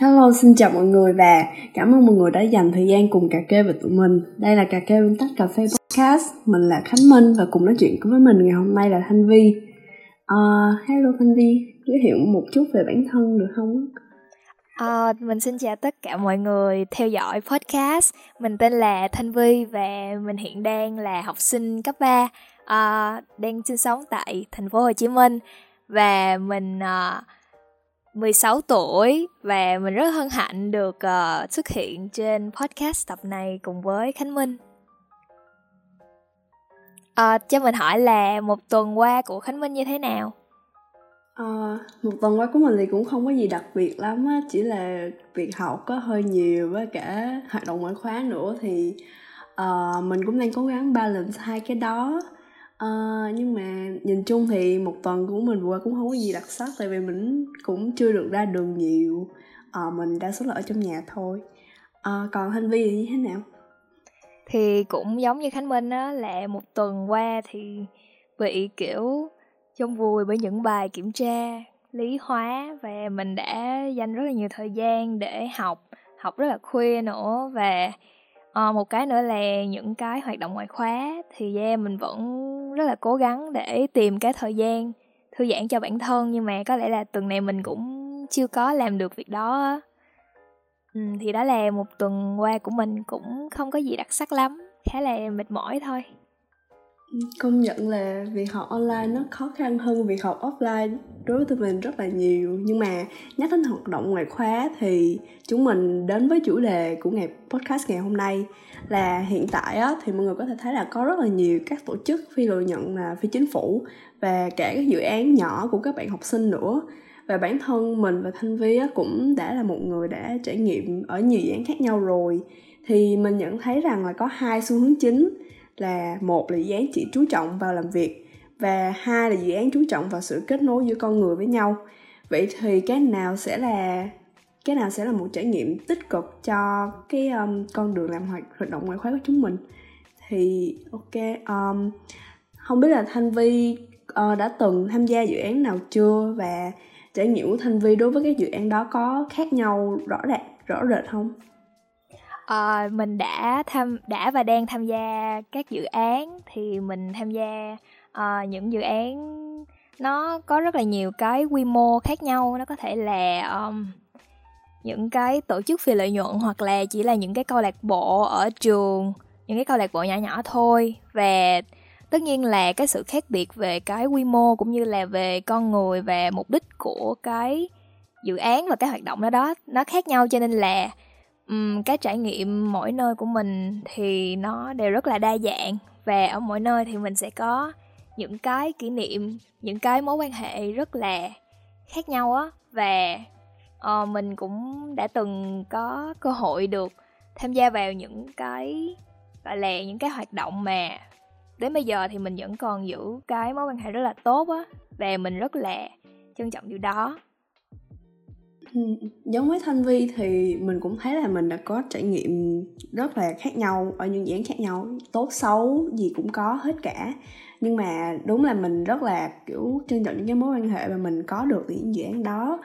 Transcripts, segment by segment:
Hello, xin chào mọi người và cảm ơn mọi người đã dành thời gian cùng cà kê với tụi mình. Đây là cà kê bên tách cà phê podcast. Mình là Khánh Minh và cùng nói chuyện với mình ngày hôm nay là Thanh Vi. Uh, hello Thanh Vi, giới thiệu một chút về bản thân được không? Uh, mình xin chào tất cả mọi người theo dõi podcast. Mình tên là Thanh Vi và mình hiện đang là học sinh cấp 3, uh, à, đang sinh sống tại thành phố Hồ Chí Minh và mình uh, 16 tuổi và mình rất hân hạnh được uh, xuất hiện trên podcast tập này cùng với Khánh Minh. Uh, cho mình hỏi là một tuần qua của Khánh Minh như thế nào? À, một tuần qua của mình thì cũng không có gì đặc biệt lắm á, chỉ là việc học có hơi nhiều với cả hoạt động ngoại khóa nữa thì uh, mình cũng đang cố gắng balance hai cái đó à, nhưng mà nhìn chung thì một tuần của mình vừa qua cũng không có gì đặc sắc tại vì mình cũng chưa được ra đường nhiều. À, mình đa số là ở trong nhà thôi. À, còn hành Vi thì như thế nào? Thì cũng giống như Khánh Minh á là một tuần qua thì bị kiểu trong vui bởi những bài kiểm tra lý hóa và mình đã dành rất là nhiều thời gian để học học rất là khuya nữa và à, một cái nữa là những cái hoạt động ngoại khóa thì yeah, mình vẫn rất là cố gắng để tìm cái thời gian thư giãn cho bản thân nhưng mà có lẽ là tuần này mình cũng chưa có làm được việc đó ừ, thì đó là một tuần qua của mình cũng không có gì đặc sắc lắm khá là mệt mỏi thôi công nhận là việc học online nó khó khăn hơn việc học offline đối với tụi mình rất là nhiều. Nhưng mà nhắc đến hoạt động ngoại khóa thì chúng mình đến với chủ đề của ngày podcast ngày hôm nay. Là hiện tại á, thì mọi người có thể thấy là có rất là nhiều các tổ chức phi lợi nhuận là phi chính phủ và cả các dự án nhỏ của các bạn học sinh nữa. Và bản thân mình và thanh vi á, cũng đã là một người đã trải nghiệm ở nhiều dự án khác nhau rồi. Thì mình nhận thấy rằng là có hai xu hướng chính là một là dự án chỉ chú trọng vào làm việc và hai là dự án chú trọng vào sự kết nối giữa con người với nhau. Vậy thì cái nào sẽ là cái nào sẽ là một trải nghiệm tích cực cho cái um, con đường làm hoạt hoạt động ngoại khóa của chúng mình? Thì ok um, không biết là thanh vi uh, đã từng tham gia dự án nào chưa? Và trải nghiệm của thanh vi đối với cái dự án đó có khác nhau rõ rệt rõ rệt không? Uh, mình đã tham đã và đang tham gia các dự án thì mình tham gia uh, những dự án nó có rất là nhiều cái quy mô khác nhau. Nó có thể là um, những cái tổ chức phi lợi nhuận hoặc là chỉ là những cái câu lạc bộ ở trường những cái câu lạc bộ nhỏ nhỏ thôi. Và tất nhiên là cái sự khác biệt về cái quy mô cũng như là về con người và mục đích của cái dự án và cái hoạt động đó đó nó khác nhau. Cho nên là um, cái trải nghiệm mỗi nơi của mình thì nó đều rất là đa dạng. Và ở mỗi nơi thì mình sẽ có những cái kỷ niệm những cái mối quan hệ rất là khác nhau á. Và uh, mình cũng đã từng có cơ hội được tham gia vào những cái gọi là những cái hoạt động mà đến bây giờ thì mình vẫn còn giữ cái mối quan hệ rất là tốt á. Và mình rất là trân trọng điều đó giống với thanh vi thì mình cũng thấy là mình đã có trải nghiệm rất là khác nhau ở những dự án khác nhau. Tốt xấu gì cũng có hết cả. Nhưng mà đúng là mình rất là kiểu trân trọng những cái mối quan hệ mà mình có được từ những dự án đó.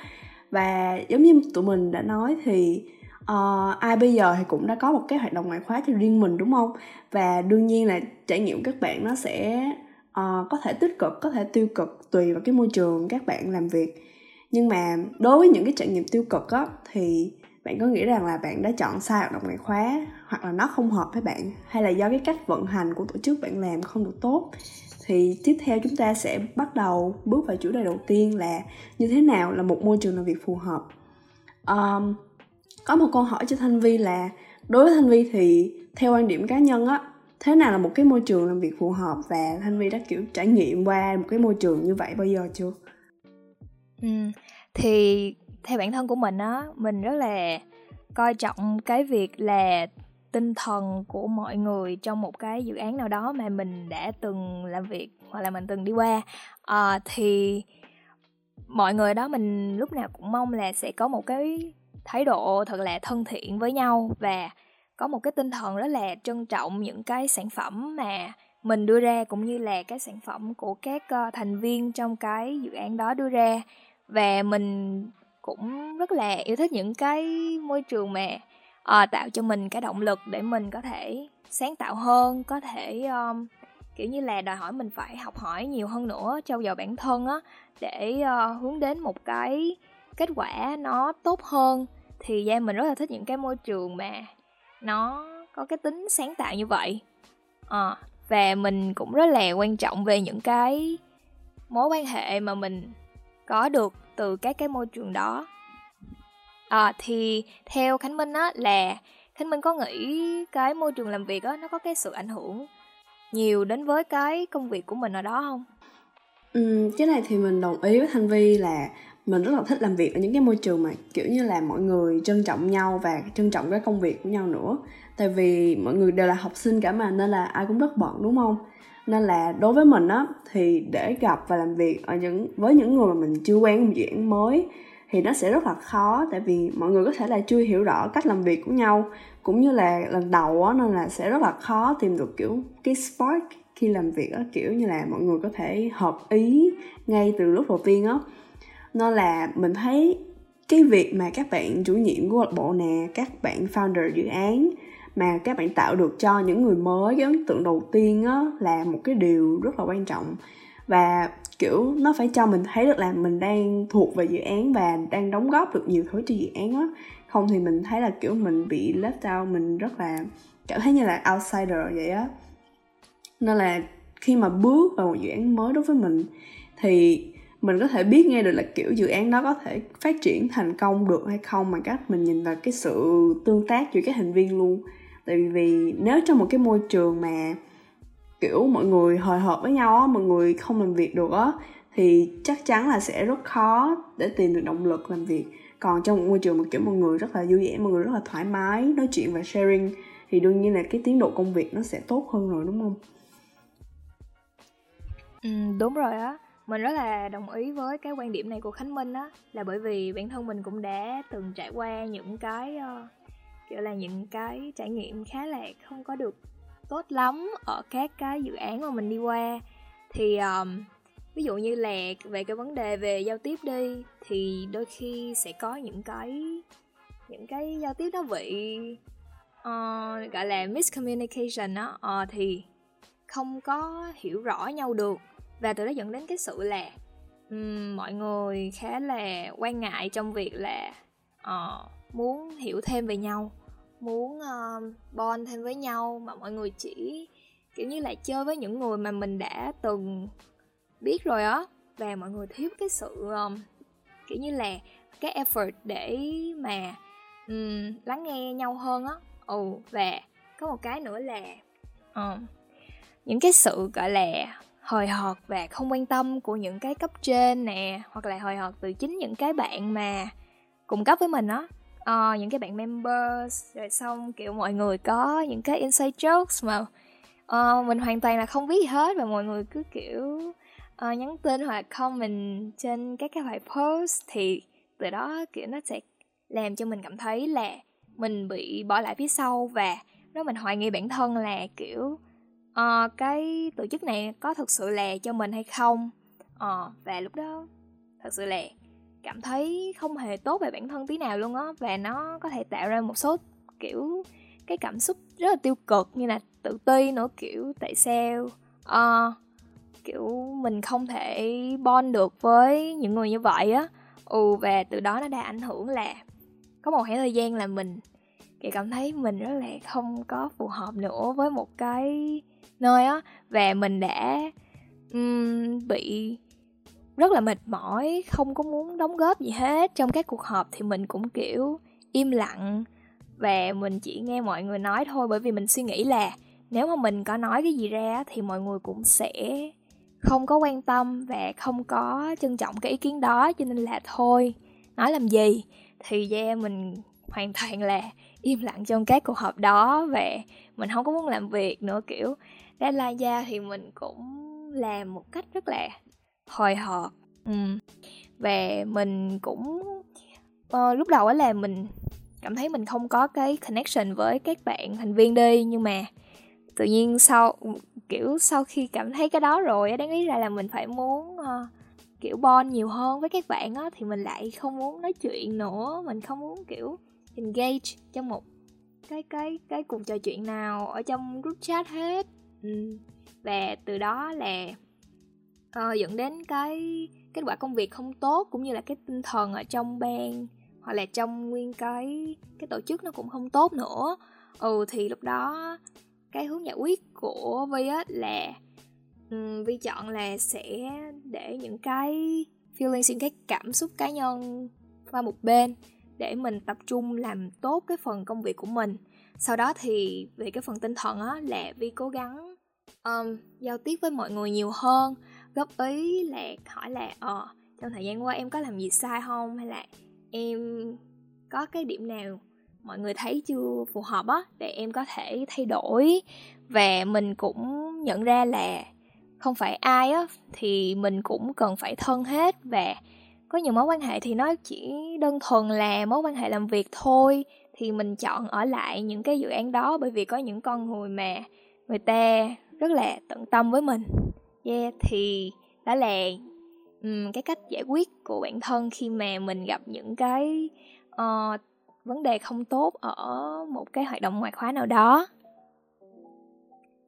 Và giống như tụi mình đã nói thì uh, ai bây giờ thì cũng đã có một cái hoạt động ngoại khóa cho riêng mình đúng không? Và đương nhiên là trải nghiệm các bạn nó sẽ uh, có thể tích cực có thể tiêu cực tùy vào cái môi trường các bạn làm việc nhưng mà đối với những cái trải nghiệm tiêu cực á thì bạn có nghĩ rằng là bạn đã chọn sai hoạt động ngoại khóa hoặc là nó không hợp với bạn hay là do cái cách vận hành của tổ chức bạn làm không được tốt? Thì tiếp theo chúng ta sẽ bắt đầu bước vào chủ đề đầu tiên là như thế nào là một môi trường làm việc phù hợp. Um, có một câu hỏi cho thanh vi là đối với thanh vi thì theo quan điểm cá nhân á thế nào là một cái môi trường làm việc phù hợp? Và thanh vi đã kiểu trải nghiệm qua một cái môi trường như vậy bao giờ chưa? Ừ, thì theo bản thân của mình á, mình rất là coi trọng cái việc là tinh thần của mọi người trong một cái dự án nào đó mà mình đã từng làm việc hoặc là mình từng đi qua. À, thì mọi người đó mình lúc nào cũng mong là sẽ có một cái thái độ thật là thân thiện với nhau và có một cái tinh thần rất là trân trọng những cái sản phẩm mà mình đưa ra cũng như là cái sản phẩm của các ờ, thành viên trong cái dự án đó đưa ra và mình cũng rất là yêu thích những cái môi trường mà à, tạo cho mình cái động lực để mình có thể sáng tạo hơn có thể um, kiểu như là đòi hỏi mình phải học hỏi nhiều hơn nữa trau dồi bản thân á để uh, hướng đến một cái kết quả nó tốt hơn. Thì gia mình rất là thích những cái môi trường mà nó có cái tính sáng tạo như vậy. À, và mình cũng rất là quan trọng về những cái mối quan hệ mà mình có được từ các cái môi trường đó. À, thì theo khánh minh á là khánh minh có nghĩ cái môi trường làm việc á nó có cái sự ảnh hưởng nhiều đến với cái công việc của mình ở đó không? Ừ, cái này thì mình đồng ý với thanh vi là mình rất là thích làm việc ở những cái môi trường mà kiểu như là mọi người trân trọng nhau và trân trọng cái công việc của nhau nữa. Tại vì mọi người đều là học sinh cả mà nên là ai cũng rất bận đúng không? Nên là đối với mình á, thì để gặp và làm việc ở những, với những người mà mình chưa quen một dự án mới thì nó sẽ rất là khó. Tại vì mọi người có thể là chưa hiểu rõ cách làm việc của nhau. Cũng như là lần đầu á, nên là sẽ rất là khó tìm được, kiểu, cái spark khi làm việc á, kiểu như là mọi người có thể hợp ý ngay từ lúc đầu tiên á. Nên là mình thấy cái việc mà các bạn chủ nhiệm của bộ nè, các bạn founder dự án mà các bạn tạo được cho những người mới, cái ấn tượng đầu tiên á, là một cái điều rất là quan trọng. Và, kiểu, nó phải cho mình thấy được là mình đang thuộc về dự án và đang đóng góp được nhiều thứ cho dự án á. Không thì mình thấy là, kiểu, mình bị left out, mình rất là cảm thấy như là outsider vậy á. Nên là khi mà bước vào một dự án mới đối với mình, thì mình có thể biết ngay được là, kiểu, dự án đó có thể phát triển thành công được hay không bằng cách mình nhìn vào cái sự tương tác giữa các thành viên luôn tại vì nếu trong một cái môi trường mà kiểu mọi người hồi hộp với nhau á mọi người không làm việc được á thì chắc chắn là sẽ rất khó để tìm được động lực làm việc. Còn trong một môi trường mà kiểu mọi người rất là vui vẻ mọi người rất là thoải mái nói chuyện và sharing thì đương nhiên là cái tiến độ công việc nó sẽ tốt hơn rồi đúng không? Ừ, đúng rồi á. Mình rất là đồng ý với cái quan điểm này của khánh minh á là bởi vì bản thân mình cũng đã từng trải qua những cái uh, kiểu là những cái trải nghiệm khá là không có được tốt lắm ở các cái dự án mà mình đi qua. Thì um, ví dụ như là về cái vấn đề về giao tiếp đi thì đôi khi sẽ có những cái những cái giao tiếp nó bị uh, gọi là miscommunication đó uh, ờ, thì không có hiểu rõ nhau được. Và từ đó dẫn đến cái sự là um, mọi người khá là quan ngại trong việc là uh, muốn hiểu thêm về nhau muốn uh, bond thêm với nhau mà mọi người chỉ kiểu như là chơi với những người mà mình đã từng biết rồi á. Và mọi người thiếu cái sự um, kiểu như là cái effort để mà um, lắng nghe nhau hơn á. Ừ và có một cái nữa là uh, những cái sự gọi là hồi hộp và không quan tâm của những cái cấp trên nè hoặc là hồi hộp từ chính những cái bạn mà cùng cấp với mình á uh, những cái bạn members rồi xong kiểu mọi người có những cái inside jokes mà uh, mình hoàn toàn là không biết gì hết và mọi người cứ kiểu uh, nhắn tin hoặc comment trên các cái bài post thì từ đó kiểu nó sẽ làm cho mình cảm thấy là mình bị bỏ lại phía sau và nó mình hoài nghi bản thân là kiểu uh, cái tổ chức này có thực sự là cho mình hay không. Uh, và lúc đó thật sự là cảm thấy không hề tốt về bản thân tí nào luôn á và nó có thể tạo ra một số kiểu cái cảm xúc rất là tiêu cực như là tự ti nữa kiểu tại sao uh, kiểu mình không thể bond được với những người như vậy á. Ừ và từ đó nó đã ảnh hưởng là có một khoảng thời gian là mình kiểu cảm thấy mình rất là không có phù hợp nữa với một cái nơi á và mình đã um, bị rất là mệt mỏi, không có muốn đóng góp gì hết. Trong các cuộc họp thì mình cũng, kiểu, im lặng và mình chỉ nghe mọi người nói thôi, bởi vì mình suy nghĩ là nếu mà mình có nói cái gì ra thì mọi người cũng sẽ không có quan tâm và không có trân trọng cái ý kiến đó, cho nên là thôi, nói làm gì? Thì yeah mình hoàn toàn là im lặng trong các cuộc họp đó và mình không có muốn làm việc nữa, kiểu, deadline la ra thì mình cũng làm một cách rất là hồi hộp ừ. và mình cũng uh, lúc đầu á là mình cảm thấy mình không có cái connection với các bạn thành viên đi nhưng mà tự nhiên sau kiểu sau khi cảm thấy cái đó rồi đáng lý ra là mình phải muốn uh, kiểu bond nhiều hơn với các bạn á thì mình lại không muốn nói chuyện nữa mình không muốn kiểu engage trong một cái cái cái cuộc trò chuyện nào ở trong group chat hết ừ. và từ đó là uh, dẫn đến cái kết quả công việc không tốt cũng như là cái tinh thần ở trong ban hoặc là trong nguyên cái cái tổ chức nó cũng không tốt nữa. Ừ thì lúc đó cái hướng giải quyết của vi á là um, vi chọn là sẽ để những cái feeling những cái cảm xúc cá nhân qua một bên để mình tập trung làm tốt cái phần công việc của mình. Sau đó thì về cái phần tinh thần á là vi cố gắng um, giao tiếp với mọi người nhiều hơn góp ý là hỏi là ờ trong thời gian qua em có làm gì sai không? Hay là em có cái điểm nào mọi người thấy chưa phù hợp á, để em có thể thay đổi? Và mình cũng nhận ra là không phải ai á, thì mình cũng cần phải thân hết. Và có nhiều mối quan hệ thì nó chỉ đơn thuần là mối quan hệ làm việc thôi. Thì mình chọn ở lại những cái dự án đó bởi vì có những con người mà người ta rất là tận tâm với mình yeah thì đó là um, cái cách giải quyết của bản thân khi mà mình gặp những cái uh, vấn đề không tốt ở một cái hoạt động ngoại khóa nào đó.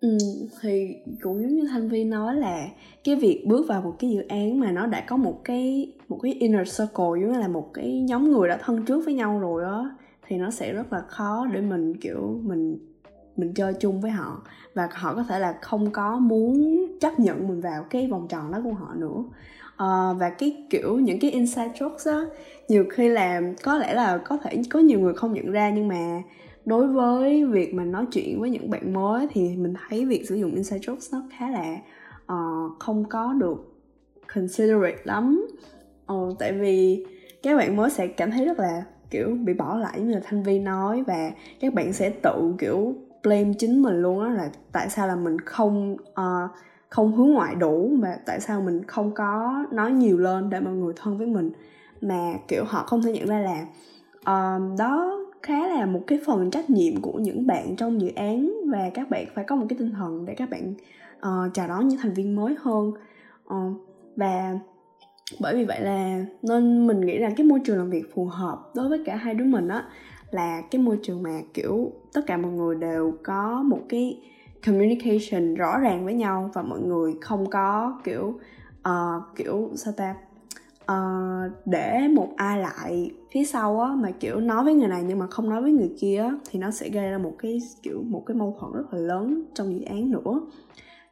Ừ, thì cũng giống như Thanh Vi nói là cái việc bước vào một cái dự án mà nó đã có một cái một cái inner circle giống như là một cái nhóm người đã thân trước với nhau rồi á thì nó sẽ rất là khó để mình kiểu mình mình chơi chung với họ. Và họ có thể là không có muốn chấp nhận mình vào cái vòng tròn đó của họ nữa. Uh, và cái kiểu những cái inside jokes á nhiều khi là có lẽ là có thể có nhiều người không nhận ra nhưng mà đối với việc mà nói chuyện với những bạn mới thì mình thấy việc sử dụng inside jokes nó khá là uh, không có được considerate lắm. Uh, tại vì các bạn mới sẽ cảm thấy rất là kiểu bị bỏ lại như là thanh vi nói và các bạn sẽ tự kiểu blame chính mình luôn á là tại sao là mình không uh, không hướng ngoại đủ mà tại sao mình không có nói nhiều lên để mọi người thân với mình. Mà kiểu họ không thể nhận ra là uh, đó khá là một cái phần trách nhiệm của những bạn trong dự án và các bạn phải có một cái tinh thần để các bạn uh, chào đón những thành viên mới hơn. Uh, và bởi vì vậy là nên mình nghĩ rằng cái môi trường làm việc phù hợp đối với cả hai đứa mình á là cái môi trường mà kiểu tất cả mọi người đều có một cái communication rõ ràng với nhau và mọi người không có kiểu uh, kiểu sao ta uh, để một ai lại phía sau á mà kiểu nói với người này nhưng mà không nói với người kia á, thì nó sẽ gây ra một cái kiểu một cái mâu thuẫn rất là lớn trong dự án nữa.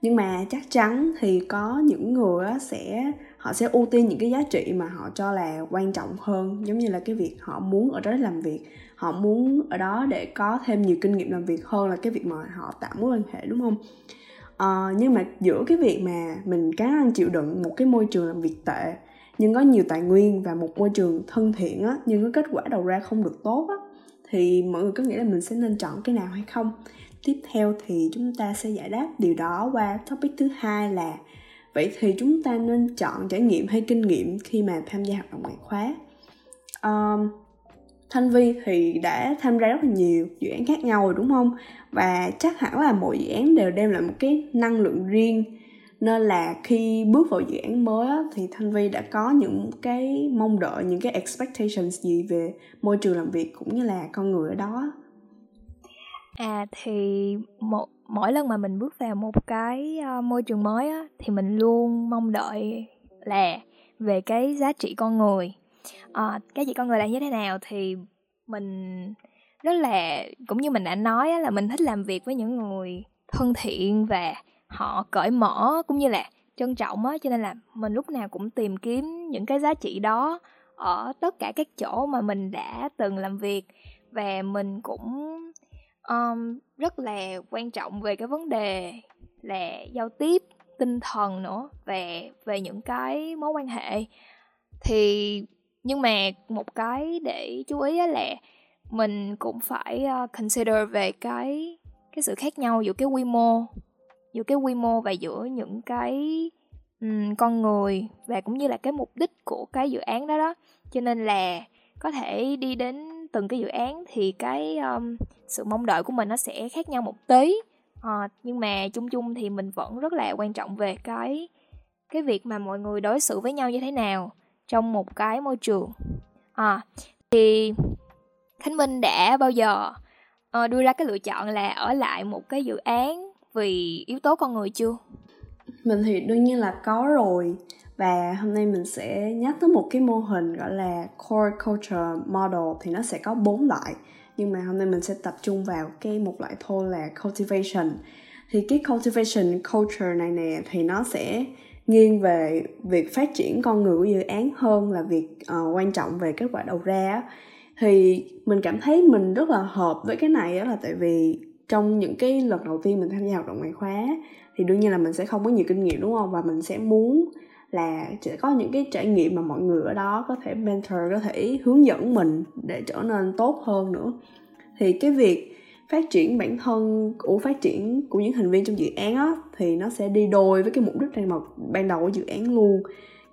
Nhưng mà chắc chắn thì có những người á sẽ họ sẽ ưu tiên những cái giá trị mà họ cho là quan trọng hơn giống như là cái việc họ muốn ở đó làm việc họ muốn ở đó để có thêm nhiều kinh nghiệm làm việc hơn là cái việc mà họ tạo mối quan hệ đúng không? À, nhưng mà giữa cái việc mà mình cá năng chịu đựng một cái môi trường làm việc tệ nhưng có nhiều tài nguyên và một môi trường thân thiện á nhưng có kết quả đầu ra không được tốt á thì mọi người có nghĩ là mình sẽ nên chọn cái nào hay không? Tiếp theo thì chúng ta sẽ giải đáp điều đó qua topic thứ hai là vậy thì chúng ta nên chọn trải nghiệm hay kinh nghiệm khi mà tham gia hoạt động ngoại khóa? Um, thanh vi thì đã tham gia rất là nhiều dự án khác nhau rồi đúng không? Và chắc hẳn là mỗi dự án đều đem lại một cái năng lượng riêng. Nên là khi bước vào dự án mới á, thì thanh vi đã có những cái mong đợi những cái expectations gì về môi trường làm việc cũng như là con người ở đó. À thì một mỗi lần mà mình bước vào một cái ờ, môi trường mới á, thì mình luôn mong đợi là về cái giá trị con người uh, cái gì con người là như thế nào thì mình rất là cũng như mình đã nói là mình thích làm việc với những người thân thiện và họ cởi mở cũng như là trân trọng á. Cho nên là mình lúc nào cũng tìm kiếm những cái giá trị đó ở tất cả các chỗ mà mình đã từng làm việc. Và mình cũng um, rất là quan trọng về cái vấn đề là giao tiếp tinh thần nữa về về những cái mối quan hệ. Thì nhưng mà một cái để chú ý là mình cũng phải ờ, consider về cái cái sự khác nhau giữa cái quy mô giữa cái quy mô và giữa những cái um, con người và cũng như là cái mục đích của cái dự án đó đó. Cho nên là có thể đi đến từng cái dự án thì cái um, sự mong đợi của mình nó sẽ khác nhau một tí. À, nhưng mà chung chung thì mình vẫn rất là quan trọng về cái cái việc mà mọi người đối xử với nhau như thế nào trong một cái môi trường. À thì khánh minh đã bao giờ uh, đưa ra cái lựa chọn là ở lại một cái dự án vì yếu tố con người chưa? Mình thì đương nhiên là có rồi. Và hôm nay mình sẽ nhắc tới một cái mô hình gọi là core culture model thì nó sẽ có bốn loại. Nhưng mà hôm nay mình sẽ tập trung vào cái một loại thôi là cultivation. Thì cái cultivation culture này nè thì nó sẽ nghiêng về việc phát triển con người của dự án hơn là việc uh, quan trọng về kết quả đầu ra thì mình cảm thấy mình rất là hợp với cái này đó là tại vì trong những cái lần đầu tiên mình tham gia hoạt động ngoại khóa thì đương nhiên là mình sẽ không có nhiều kinh nghiệm đúng không? Và mình sẽ muốn là sẽ có những cái trải nghiệm mà mọi người ở đó có thể mentor có thể hướng dẫn mình để trở nên tốt hơn nữa. Thì cái việc phát triển bản thân của phát triển của những thành viên trong dự án á, thì nó sẽ đi đôi với cái mục đích ban đầu ban đầu của dự án luôn.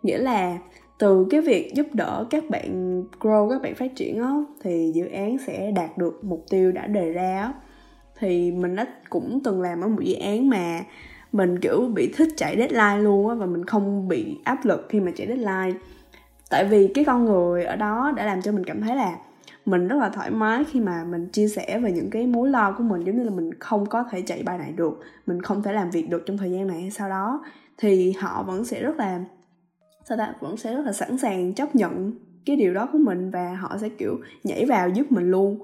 Nghĩa là từ cái việc giúp đỡ các bạn grow, các bạn phát triển á, thì dự án sẽ đạt được mục tiêu đã đề ra á. Thì mình đã cũng từng làm ở một dự án mà mình, kiểu, bị thích chạy deadline luôn á, và mình không bị áp lực khi mà chạy deadline. Tại vì cái con người ở đó đã làm cho mình cảm thấy là mình rất là thoải mái khi mà mình chia sẻ về những cái mối lo của mình giống như là mình không có thể chạy bài này được mình không thể làm việc được trong thời gian này hay sau đó. Thì họ vẫn sẽ rất là sao ta vẫn sẽ rất là sẵn sàng chấp nhận cái điều đó của mình và họ sẽ kiểu nhảy vào giúp mình luôn.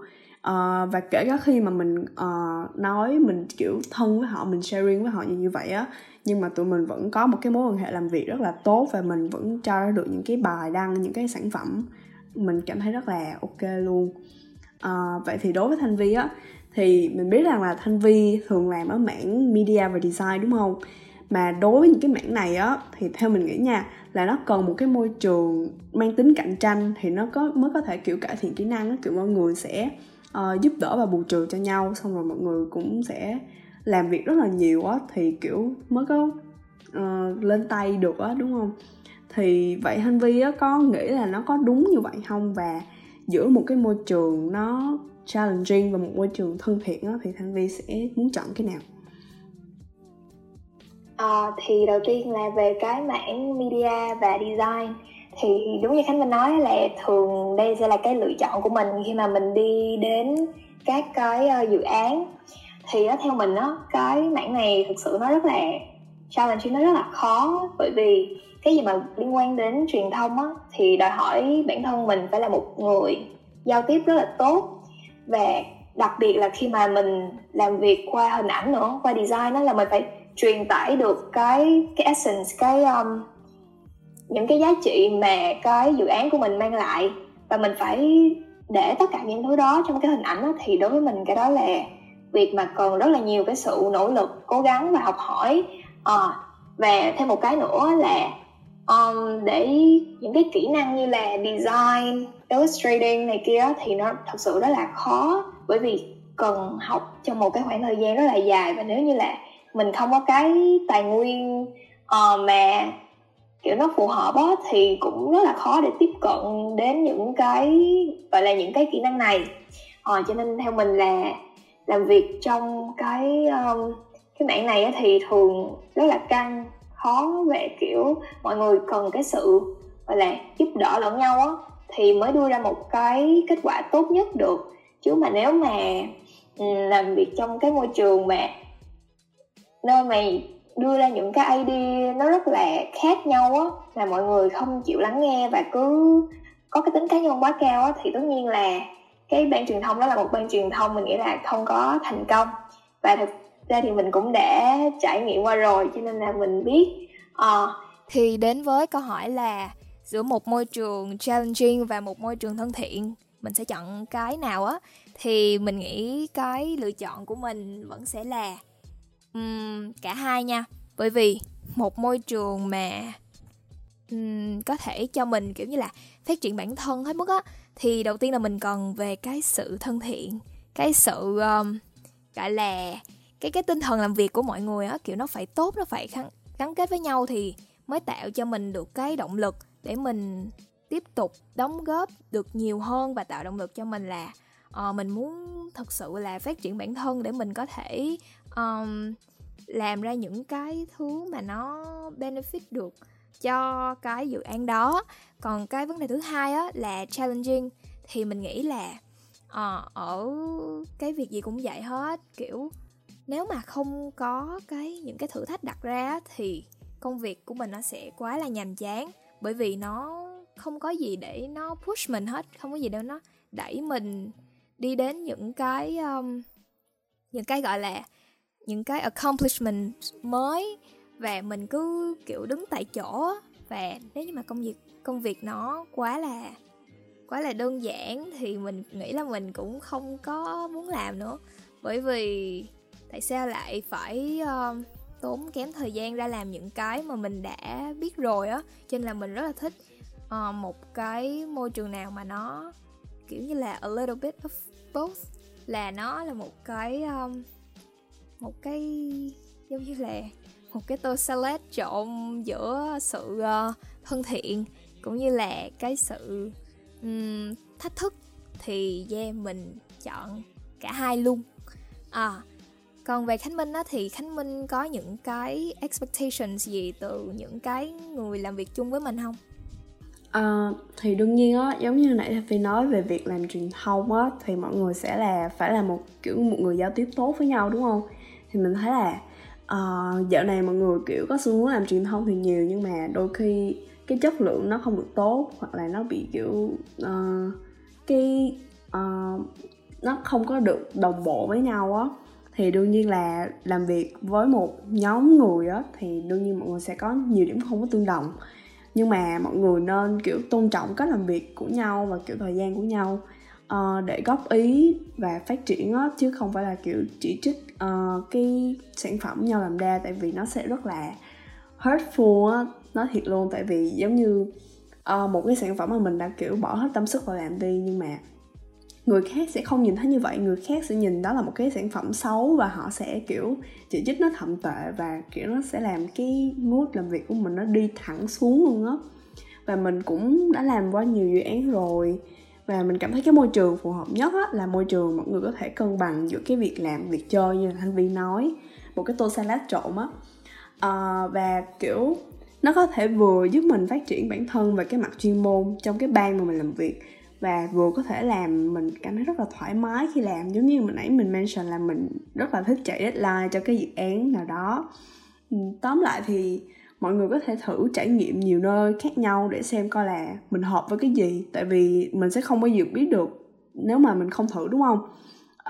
Uh, và kể cả khi mà mình uh, nói mình kiểu thân với họ mình sharing với họ như như vậy á nhưng mà tụi mình vẫn có một cái mối quan hệ làm việc rất là tốt và mình vẫn cho ra được những cái bài đăng những cái sản phẩm mình cảm thấy rất là ok luôn. À, vậy thì đối với thanh vi á thì mình biết rằng là thanh vi thường làm ở mảng media và design đúng không? Mà đối với những cái mảng này á thì theo mình nghĩ nha là nó cần một cái môi trường mang tính cạnh tranh thì nó có mới có thể kiểu cải thiện kỹ năng kiểu mọi người sẽ uh, giúp đỡ và bù trừ cho nhau xong rồi mọi người cũng sẽ làm việc rất là nhiều á thì kiểu mới có uh, lên tay được á đúng không? Thì vậy hành vi á có nghĩ là nó có đúng như vậy không? Và giữa một cái môi trường nó challenging và một môi trường thân thiện á thì thanh vi sẽ muốn chọn cái nào? À, thì đầu tiên là về cái mảng media và design. Thì đúng như khánh vinh nói là thường đây sẽ là cái lựa chọn của mình khi mà mình đi đến các cái uh, dự án. Thì nó theo mình đó cái mảng này thực sự nó rất là challenge nó rất là khó. Bởi vì cái gì mà liên quan đến truyền thông á thì đòi hỏi bản thân mình phải là một người giao tiếp rất là tốt. Và đặc biệt là khi mà mình làm việc qua hình ảnh nữa qua design đó là mình phải truyền tải được cái cái essence cái um, những cái giá trị mà cái dự án của mình mang lại. Và mình phải để tất cả những thứ đó trong cái hình ảnh đó, thì đối với mình cái đó là việc mà cần rất là nhiều cái sự nỗ lực cố gắng và học hỏi. À, và thêm một cái nữa là um, để những cái kỹ năng như là design illustrating này kia thì nó thật sự rất là khó. Bởi vì cần học trong một cái khoảng thời gian rất là dài và nếu như là mình không có cái tài nguyên uh, mà kiểu nó phù hợp á thì cũng rất là khó để tiếp cận đến những cái gọi là những cái kỹ năng này. Ờ, cho nên theo mình là làm việc trong cái um, cái mảng này thì thường rất là căng khó về, kiểu, mọi người cần cái sự, gọi là, giúp đỡ lẫn nhau á, thì mới đưa ra một cái kết quả tốt nhất được. Chứ mà nếu mà làm việc trong cái môi trường mà nơi mà đưa ra những cái idea nó rất là khác nhau á là mọi người không chịu lắng nghe và cứ có cái tính cá nhân quá cao á, thì tất nhiên là cái ban truyền thông đó là một ban truyền thông mình nghĩ là không có thành công. Và thực ra thì mình cũng đã trải nghiệm qua rồi cho nên là mình biết. À. thì đến với câu hỏi là giữa một môi trường challenging và một môi trường thân thiện mình sẽ chọn cái nào á? Thì mình nghĩ cái lựa chọn của mình vẫn sẽ là um, cả hai nha. Bởi vì một môi trường mà um, có thể cho mình kiểu như là phát triển bản thân hết mức á thì đầu tiên là mình cần về cái sự thân thiện cái sự um, gọi là cái cái tinh thần làm việc của mọi người á kiểu nó phải tốt nó phải gắn, gắn kết với nhau thì mới tạo cho mình được cái động lực để mình tiếp tục đóng góp được nhiều hơn và tạo động lực cho mình là uh, mình muốn thật sự là phát triển bản thân để mình có thể um, làm ra những cái thứ mà nó benefit được cho cái dự án đó. Còn cái vấn đề thứ hai á là challenging thì mình nghĩ là uh, ở cái việc gì cũng vậy hết kiểu nếu mà không có cái những cái thử thách đặt ra thì công việc của mình nó sẽ quá là nhàm chán. Bởi vì nó không có gì để nó push mình hết không có gì để nó đẩy mình đi đến những cái um, những cái gọi là những cái accomplishment mới. Và mình cứ kiểu đứng tại chỗ và nếu như mà công việc công việc nó quá là quá là đơn giản thì mình nghĩ là mình cũng không có muốn làm nữa. Bởi vì tại sao lại phải uh, tốn kém thời gian ra làm những cái mà mình đã biết rồi á? Cho nên là mình rất là thích uh, một cái môi trường nào mà nó kiểu như là a little bit of both. Là nó là một cái um, một cái giống như là một cái tô salad trộn giữa sự uh, thân thiện cũng như là cái sự um, thách thức thì yeah mình chọn cả hai luôn. À còn về khánh minh á thì khánh minh có những cái expectations gì từ những cái người làm việc chung với mình không? À, thì đương nhiên á giống như nãy phi nói về việc làm truyền thông á thì mọi người sẽ là phải là một kiểu một người giao tiếp tốt với nhau đúng không? Thì mình thấy là uh, dạo này mọi người kiểu có xu hướng làm truyền thông thì nhiều nhưng mà đôi khi cái chất lượng nó không được tốt hoặc là nó bị kiểu uh, cái uh, nó không có được đồng bộ với nhau á thì đương nhiên là làm việc với một nhóm người á thì đương nhiên mọi người sẽ có nhiều điểm không có tương đồng. Nhưng mà mọi người nên kiểu tôn trọng cách làm việc của nhau và kiểu thời gian của nhau uh, để góp ý và phát triển á chứ không phải là kiểu chỉ trích uh, cái sản phẩm nhau làm ra tại vì nó sẽ rất là hurtful á nó thiệt luôn. Tại vì giống như uh, một cái sản phẩm mà mình đã kiểu bỏ hết tâm sức vào làm đi nhưng mà người khác sẽ không nhìn thấy như vậy. Người khác sẽ nhìn đó là một cái sản phẩm xấu và họ sẽ kiểu chỉ trích nó thậm tệ và kiểu nó sẽ làm cái mood làm việc của mình nó đi thẳng xuống luôn á. Và mình cũng đã làm qua nhiều dự án rồi và mình cảm thấy cái môi trường phù hợp nhất á, là môi trường mọi người có thể cân bằng giữa cái việc làm việc chơi như là thanh vi nói một cái tô salad trộn á. À, và kiểu nó có thể vừa giúp mình phát triển bản thân và cái mặt chuyên môn trong cái ban mà mình làm việc và vừa có thể làm mình cảm thấy rất là thoải mái khi làm. Giống như mình nãy mình mention là mình rất là thích chạy deadline cho cái dự án nào đó. Ừ, tóm lại thì mọi người có thể thử trải nghiệm nhiều nơi khác nhau để xem coi là mình hợp với cái gì. Tại vì mình sẽ không bao giờ biết được nếu mà mình không thử đúng không?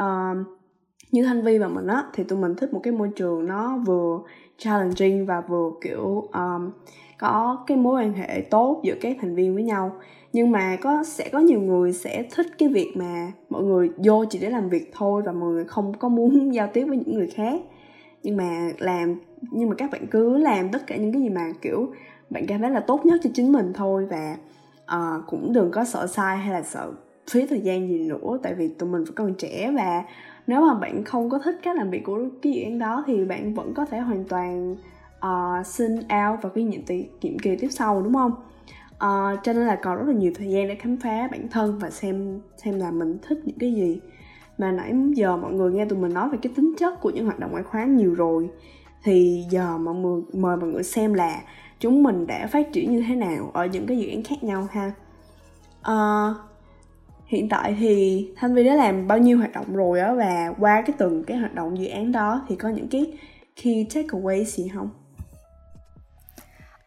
Uh, như thanh vi và mình á thì tụi mình thích một cái môi trường nó vừa challenging và vừa kiểu um, có cái mối quan hệ tốt giữa các thành viên với nhau nhưng mà có sẽ có nhiều người sẽ thích cái việc mà mọi người vô chỉ để làm việc thôi và mọi người không có muốn giao tiếp với những người khác. Nhưng mà làm nhưng mà các bạn cứ làm tất cả những cái gì mà kiểu bạn cảm thấy là tốt nhất cho chính mình thôi và uh, cũng đừng có sợ sai hay là sợ phí thời gian gì nữa tại vì tụi mình vẫn còn trẻ và nếu mà bạn không có thích cách làm việc của cái dự án đó thì bạn vẫn có thể hoàn toàn uh, xin out vào cái nhiệm, nhiệm kỳ tiếp sau đúng không? Uh, cho nên là còn rất là nhiều thời gian để khám phá bản thân và xem xem là mình thích những cái gì. Mà nãy giờ mọi người nghe tụi mình nói về cái tính chất của những hoạt động ngoại khóa nhiều rồi thì giờ mọi người mời mọi người xem là chúng mình đã phát triển như thế nào ở những cái dự án khác nhau ha. Uh, hiện tại thì thanh vi đã làm bao nhiêu hoạt động rồi á và qua cái từng cái hoạt động dự án đó thì có những cái key takeaway gì không?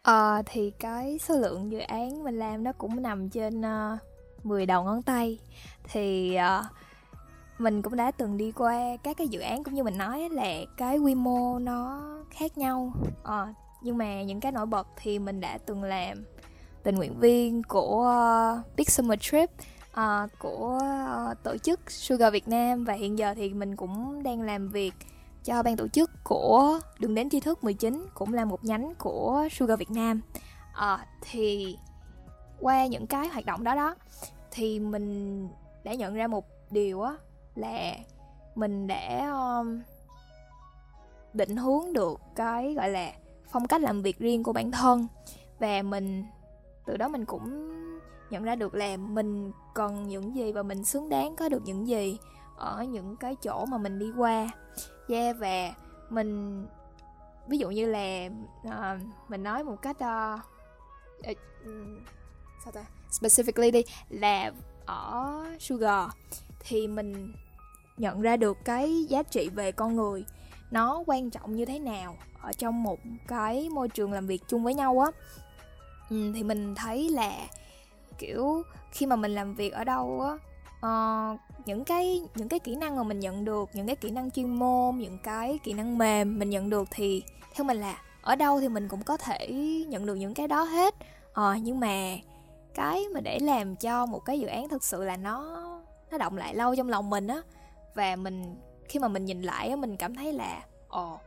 Ờ, thì cái số lượng dự án mình làm nó cũng nằm trên ờ, uh, 10 đầu ngón tay. Thì uh, mình cũng đã từng đi qua các cái dự án cũng như mình nói là cái quy mô nó khác nhau. Uh, Nhưng mà những cái nổi bật thì mình đã từng làm tình nguyện viên của uh, Big Summer Trip uh, Của uh, tổ chức Sugar Việt Nam Và hiện giờ thì mình cũng đang làm việc cho ban tổ chức của Đường đến tri thức 19 cũng là một nhánh của Sugar Việt Nam. À, thì qua những cái hoạt động đó đó thì mình đã nhận ra một điều á là mình đã um, định hướng được cái gọi là phong cách làm việc riêng của bản thân và mình từ đó mình cũng nhận ra được là mình cần những gì và mình xứng đáng có được những gì ở những cái chỗ mà mình đi qua yeah và mình ví dụ như là uh, mình nói một cách uh, uh, sao ta? Specifically đi là ở sugar thì mình nhận ra được cái giá trị về con người nó quan trọng như thế nào ở trong một cái môi trường làm việc chung với nhau á. Ừ, thì mình thấy là kiểu khi mà mình làm việc ở đâu á uh, những cái những cái kỹ năng mà mình nhận được những cái kỹ năng chuyên môn những cái kỹ năng mềm mình nhận được thì theo mình là ở đâu thì mình cũng có thể nhận được những cái đó hết. Uh, nhưng mà cái mà để làm cho một cái dự án thực sự là nó nó động lại lâu trong lòng mình á và mình khi mà mình nhìn lại á mình cảm thấy là ồ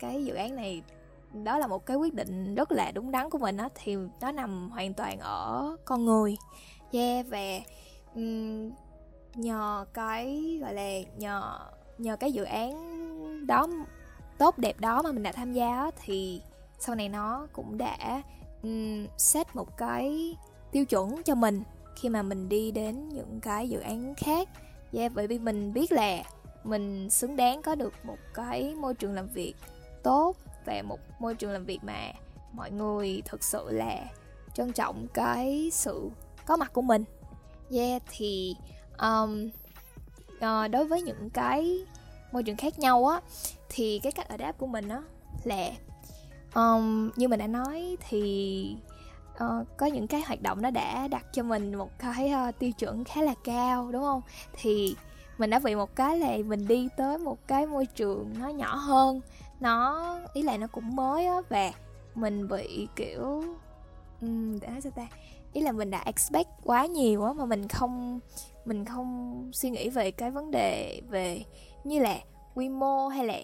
cái dự án này đó là một cái quyết định rất là đúng đắn của mình á thì nó nằm hoàn toàn ở con người. Yeah và um, nhờ cái gọi là nhờ nhờ cái dự án đó tốt đẹp đó mà mình đã tham gia thì sau này nó cũng đã um, set một cái tiêu chuẩn cho mình khi mà mình đi đến những cái dự án khác. Yeah, bởi vì mình biết là mình xứng đáng có được một cái môi trường làm việc tốt và một môi trường làm việc mà mọi người thực sự là trân trọng cái sự có mặt của mình. Yeah thì um, uh, đối với những cái môi trường khác nhau á thì cái cách ở đáp của mình á là um, như mình đã nói thì uh, có những cái hoạt động nó đã đặt cho mình một cái uh, tiêu chuẩn khá là cao đúng không? Thì mình đã bị một cái là mình đi tới một cái môi trường nó nhỏ hơn nó ý là nó cũng mới á và mình bị kiểu um, để nói sao ta? Ý là mình đã expect quá nhiều á mà mình không mình không suy nghĩ về cái vấn đề về như là quy mô hay là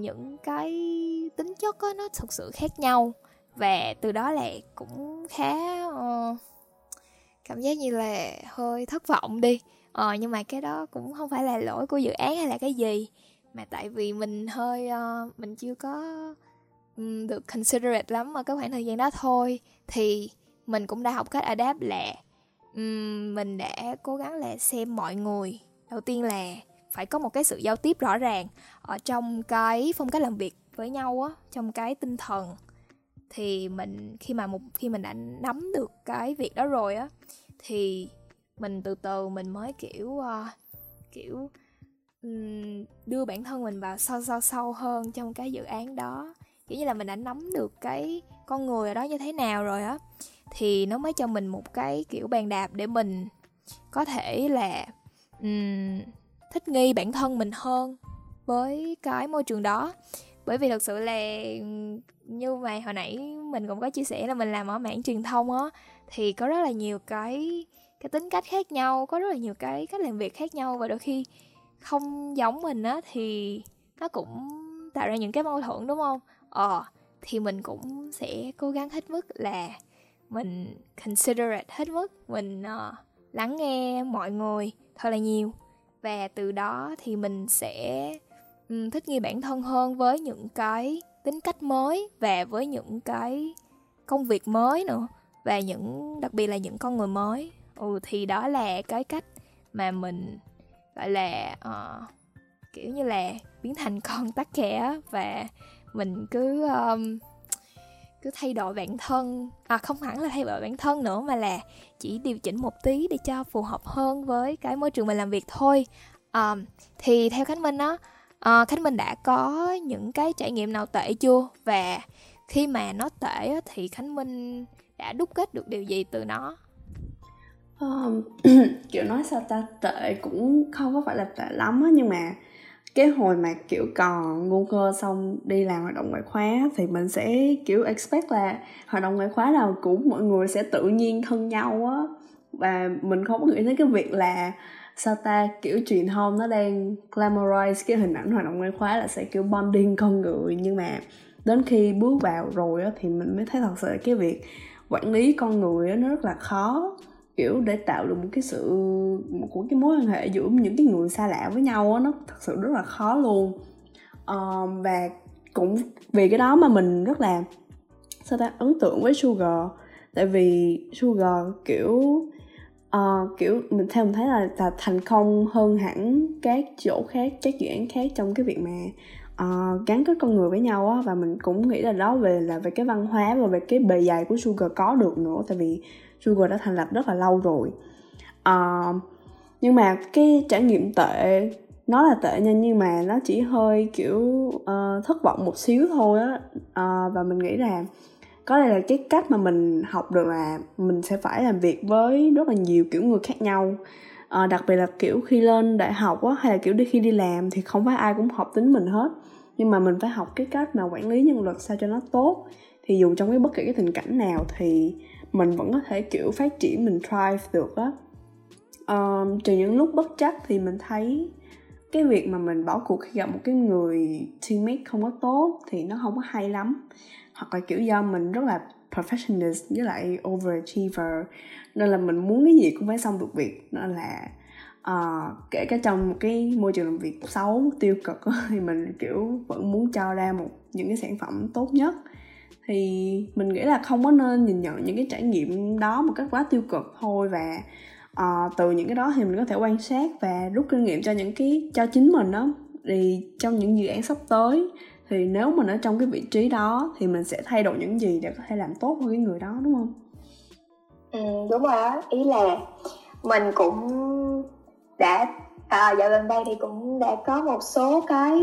những cái tính chất đó, nó thực sự khác nhau. Và từ đó là cũng khá uh, cảm giác như là hơi thất vọng đi. Ờ nhưng mà cái đó cũng không phải là lỗi của dự án hay là cái gì mà tại vì mình hơi uh, mình chưa có um, được considerate lắm ở cái khoảng thời gian đó thôi. Thì mình cũng đã học cách adapt là um, mình đã cố gắng là xem mọi người. Đầu tiên là phải có một cái sự giao tiếp rõ ràng ở trong cái phong cách làm việc với nhau á trong cái tinh thần. Thì mình khi mà một khi mình đã nắm được cái việc đó rồi á thì mình từ từ mình mới kiểu uh, kiểu um, đưa bản thân mình vào sâu sâu sâu hơn trong cái dự án đó. Kiểu như là mình đã nắm được cái con người ở đó như thế nào rồi á thì nó mới cho mình một cái kiểu bàn đạp để mình có thể là um, thích nghi bản thân mình hơn với cái môi trường đó. Bởi vì thật sự là như mà hồi nãy mình cũng có chia sẻ là mình làm ở mảng truyền thông á thì có rất là nhiều cái cái tính cách khác nhau có rất là nhiều cái cách làm việc khác nhau và đôi khi không giống mình á thì nó cũng tạo ra những cái mâu thuẫn đúng không? Ờ thì mình cũng sẽ cố gắng hết mức là mình considerate hết mức mình uh, lắng nghe mọi người thật là nhiều. Và từ đó thì mình sẽ um, thích nghi bản thân hơn với những cái tính cách mới và với những cái công việc mới nữa và những đặc biệt là những con người mới. Ừ thì đó là cái cách mà mình gọi là uh, kiểu như là biến thành con tắc kè và mình cứ um, cứ thay đổi bản thân. À không hẳn là thay đổi bản thân nữa mà là chỉ điều chỉnh một tí để cho phù hợp hơn với cái môi trường mình làm việc thôi. À, thì theo khánh minh á à, khánh minh đã có những cái trải nghiệm nào tệ chưa? Và khi mà nó tệ á, thì khánh minh đã đúc kết được điều gì từ nó? Um, kiểu nói sao ta? Tệ cũng không có phải là tệ lắm á nhưng mà cái hồi mà, kiểu, còn ngu cơ xong đi làm hoạt động ngoại khóa thì mình sẽ, kiểu, expect là hoạt động ngoại khóa nào cũng mọi người sẽ tự nhiên thân nhau á. Và mình không có nghĩ đến cái việc là, sao ta, kiểu, truyền thông nó đang glamorize cái hình ảnh hoạt động ngoại khóa là sẽ, kiểu, bonding con người. Nhưng mà đến khi bước vào rồi á thì mình mới thấy thật sự cái việc quản lý con người á nó rất là khó kiểu để tạo được một cái sự một cái mối quan hệ giữa những cái người xa lạ với nhau á nó thật sự rất là khó luôn. Um, và cũng vì cái đó mà mình rất là sao ta ấn tượng với sugar. Tại vì sugar kiểu uh, kiểu mình theo mình thấy là là thành công hơn hẳn các chỗ khác các dự án khác trong cái việc mà uh, gắn kết con người với nhau á. Và mình cũng nghĩ là đó về là về cái văn hóa và về cái bề dày của Sugar có được nữa. Tại vì Sugar đã thành lập rất là lâu rồi. Uh, nhưng mà cái trải nghiệm tệ nó là tệ nha nhưng mà nó chỉ hơi kiểu uh, thất vọng một xíu thôi á. Uh, và mình nghĩ là có lẽ là cái cách mà mình học được là mình sẽ phải làm việc với rất là nhiều kiểu người khác nhau. À, đặc biệt là kiểu khi lên đại học á hay là kiểu đi khi đi làm thì không phải ai cũng học tính mình hết. Nhưng mà mình phải học cái cách mà quản lý nhân lực sao cho nó tốt. Thì dù trong cái bất kỳ cái tình cảnh nào thì mình vẫn có thể kiểu phát triển mình thrive được á. Um, trừ những lúc bất chắc thì mình thấy cái việc mà mình bỏ cuộc khi gặp một cái người teammate không có tốt thì nó không có hay lắm. Hoặc là kiểu do mình rất là perfectionist với lại overachiever nên là mình muốn cái gì cũng phải xong được việc. Nên là uh, kể cả trong một cái môi trường làm việc xấu tiêu cực thì mình kiểu vẫn muốn cho ra một những cái sản phẩm tốt nhất thì mình nghĩ là không có nên nhìn nhận những cái trải nghiệm đó một cách quá tiêu cực thôi và uh, từ những cái đó thì mình có thể quan sát và rút kinh nghiệm cho những cái cho chính mình đó thì trong những dự án sắp tới thì nếu mình ở trong cái vị trí đó thì mình sẽ thay đổi những gì để có thể làm tốt hơn cái người đó đúng không? Ừ đúng rồi đó ý là mình cũng đã à, dạo gần đây thì cũng đã có một số cái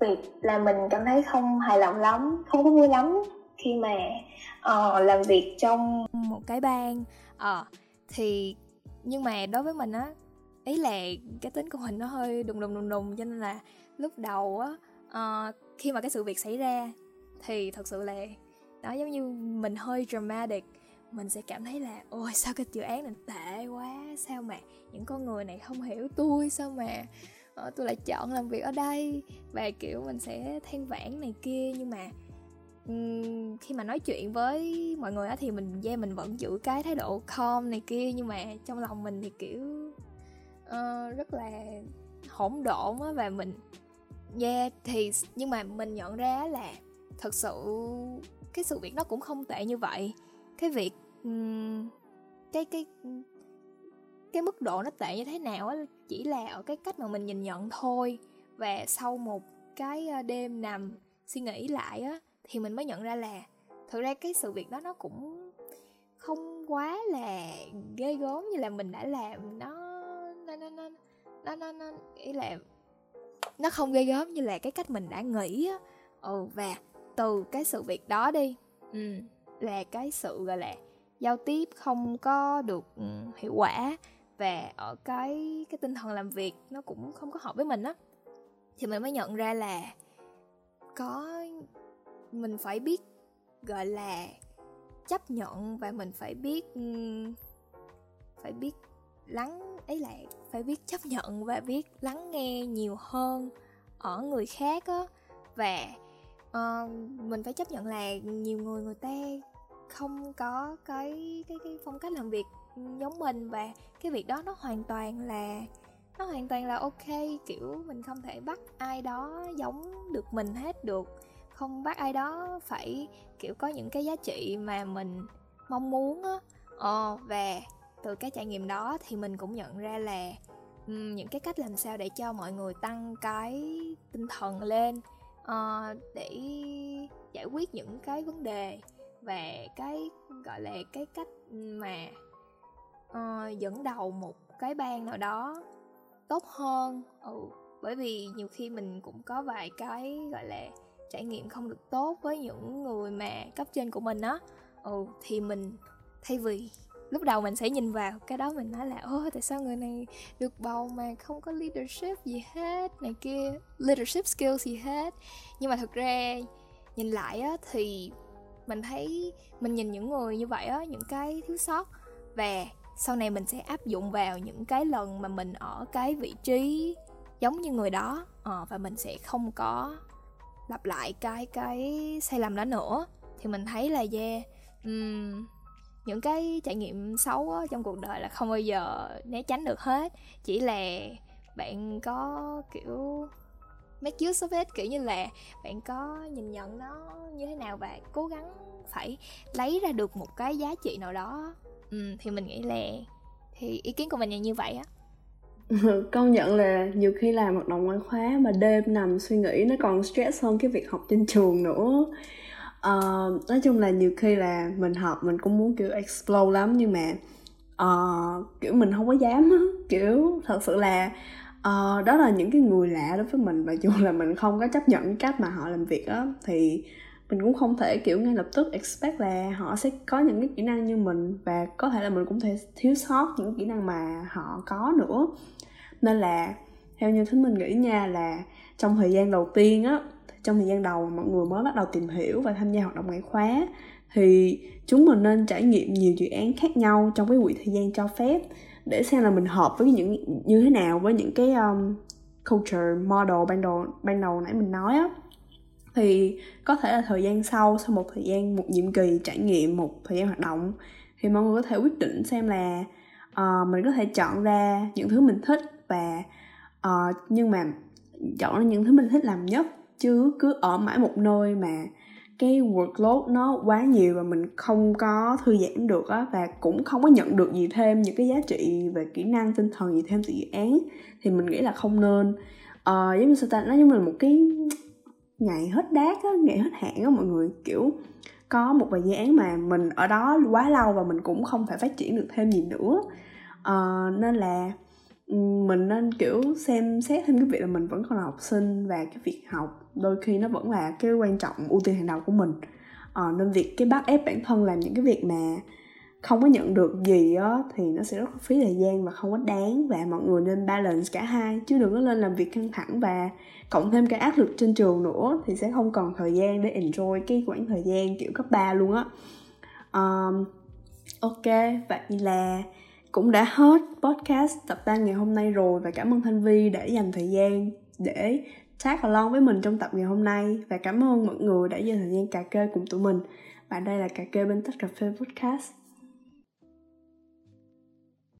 việc là mình cảm thấy không hài lòng lắm không có vui lắm khi mà uh, làm việc trong một cái bang. ờ uh, thì nhưng mà đối với mình á ý là cái tính của mình nó hơi đùng đùng đùng đùng cho nên là lúc đầu á uh, khi mà cái sự việc xảy ra thì thật sự là đó giống như mình hơi dramatic mình sẽ cảm thấy là ôi sao cái dự án này tệ quá sao mà những con người này không hiểu tôi sao mà uh, tôi lại chọn làm việc ở đây. Và kiểu mình sẽ than vãn này kia. Nhưng mà um, khi mà nói chuyện với mọi người á thì mình yeah, mình vẫn giữ cái thái độ calm này kia. Nhưng mà trong lòng mình thì kiểu uh, rất là hỗn độn á. Và mình yeah thì nhưng mà mình nhận ra là thật sự cái sự việc nó cũng không tệ như vậy. Cái việc um, cái cái cái mức độ nó tệ như thế nào á chỉ là ở cái cách mà mình nhìn nhận thôi. Và sau một cái ờ, đêm nằm suy nghĩ lại á thì mình mới nhận ra là thực ra cái sự việc đó nó cũng không quá là ghê gớm như là mình đã làm. Nó nó nó nó nó nó, nó ý là nó không ghê gớm như là cái cách mình đã nghĩ á. Ừ và từ cái sự việc đó đi ừ là cái sự gọi là giao tiếp không có được ừ, hiệu quả và ở cái cái tinh thần làm việc nó cũng không có hợp với mình á. Thì mình mới nhận ra là có mình phải biết gọi là chấp nhận và mình phải biết ừ, phải biết lắng ấy là phải biết chấp nhận và biết lắng nghe nhiều hơn ở người khác á. Và uh, mình phải chấp nhận là nhiều người người ta không có cái cái cái phong cách làm việc giống mình và cái việc đó nó hoàn toàn là nó hoàn toàn là ok. Kiểu mình không thể bắt ai đó giống được mình hết được. Không bắt ai đó phải kiểu có những cái giá trị mà mình mong muốn á. Ờ và từ cái trải nghiệm đó thì mình cũng nhận ra là um, những cái cách làm sao để cho mọi người tăng cái tinh thần lên uh, để giải quyết những cái vấn đề và cái gọi là cái cách mà uh, dẫn đầu một cái ban nào đó tốt hơn. Ừ bởi vì nhiều khi mình cũng có vài cái gọi là trải nghiệm không được tốt với những người mà cấp trên của mình á. Ừ thì mình thay vì lúc đầu mình sẽ nhìn vào cái đó mình nói là ôi tại sao người này được bầu mà không có leadership gì hết này kia leadership skills gì hết? Nhưng mà thực ra nhìn lại á thì mình thấy mình nhìn những người như vậy á những cái thiếu sót và sau này mình sẽ áp dụng vào những cái lần mà mình ở cái vị trí giống như người đó. À, và mình sẽ không có lặp lại cái cái sai lầm đó nữa. Thì mình thấy là yeah um, những cái trải nghiệm xấu á, trong cuộc đời là không bao giờ né tránh được hết. Chỉ là bạn có kiểu make use of it kiểu như là bạn có nhìn nhận nó như thế nào và cố gắng phải lấy ra được một cái giá trị nào đó ừ, thì mình nghĩ là thì ý kiến của mình là như vậy á. Công nhận là nhiều khi làm hoạt động ngoại khóa mà đêm nằm suy nghĩ nó còn stress hơn cái việc học trên trường nữa. Uh, nói chung là nhiều khi là mình học mình cũng muốn kiểu explore lắm nhưng mà uh, kiểu mình không có dám á. Kiểu thật sự là uh, đó là những cái người lạ đối với mình và dù là mình không có chấp nhận cách mà họ làm việc á thì mình cũng không thể kiểu ngay lập tức expect là họ sẽ có những cái kỹ năng như mình và có thể là mình cũng thể thiếu sót những kỹ năng mà họ có nữa. Nên là theo như thứ mình nghĩ nha là trong thời gian đầu tiên á trong thời gian đầu mọi người mới bắt đầu tìm hiểu và tham gia hoạt động ngoại khóa thì chúng mình nên trải nghiệm nhiều dự án khác nhau trong cái quỹ thời gian cho phép để xem là mình hợp với những như thế nào với những cái um, culture model ban đầu ban đầu nãy mình nói á thì có thể là thời gian sau sau một thời gian một nhiệm kỳ trải nghiệm một thời gian hoạt động thì mọi người có thể quyết định xem là uh, mình có thể chọn ra những thứ mình thích và uh, nhưng mà chọn ra những thứ mình thích làm nhất chứ cứ ở mãi một nơi mà cái workload nó quá nhiều và mình không có thư giãn được á và cũng không có nhận được gì thêm những cái giá trị về kỹ năng tinh thần gì thêm từ dự án thì mình nghĩ là không nên. Uh, giống như sao ta nó giống như là một cái ngày hết đát á ngày hết hạn á mọi người kiểu có một vài dự án mà mình ở đó quá lâu và mình cũng không thể phát triển được thêm gì nữa. À, nên là ừ, mình nên kiểu xem xét thêm cái việc là mình vẫn còn là học sinh và cái việc học đôi khi nó vẫn là cái quan trọng ưu tiên hàng đầu của mình. À, nên việc cái bắt ép bản thân làm những cái việc mà không có nhận được gì á thì nó sẽ rất phí thời gian và không có đáng. Và mọi người nên balance cả hai chứ đừng có lên làm việc căng thẳng và cộng thêm cái áp lực trên trường nữa thì sẽ không còn thời gian để enjoy cái khoảng thời gian kiểu cấp 3 luôn á. Um, ok vậy là cũng đã hết podcast tập 3 ngày hôm nay rồi và cảm ơn Thanh Vi đã dành thời gian để tag along với mình trong tập ngày hôm nay. Và cảm ơn mọi người đã dành thời gian cà kê cùng tụi mình. Và đây là cà kê bên tách cà phê podcast.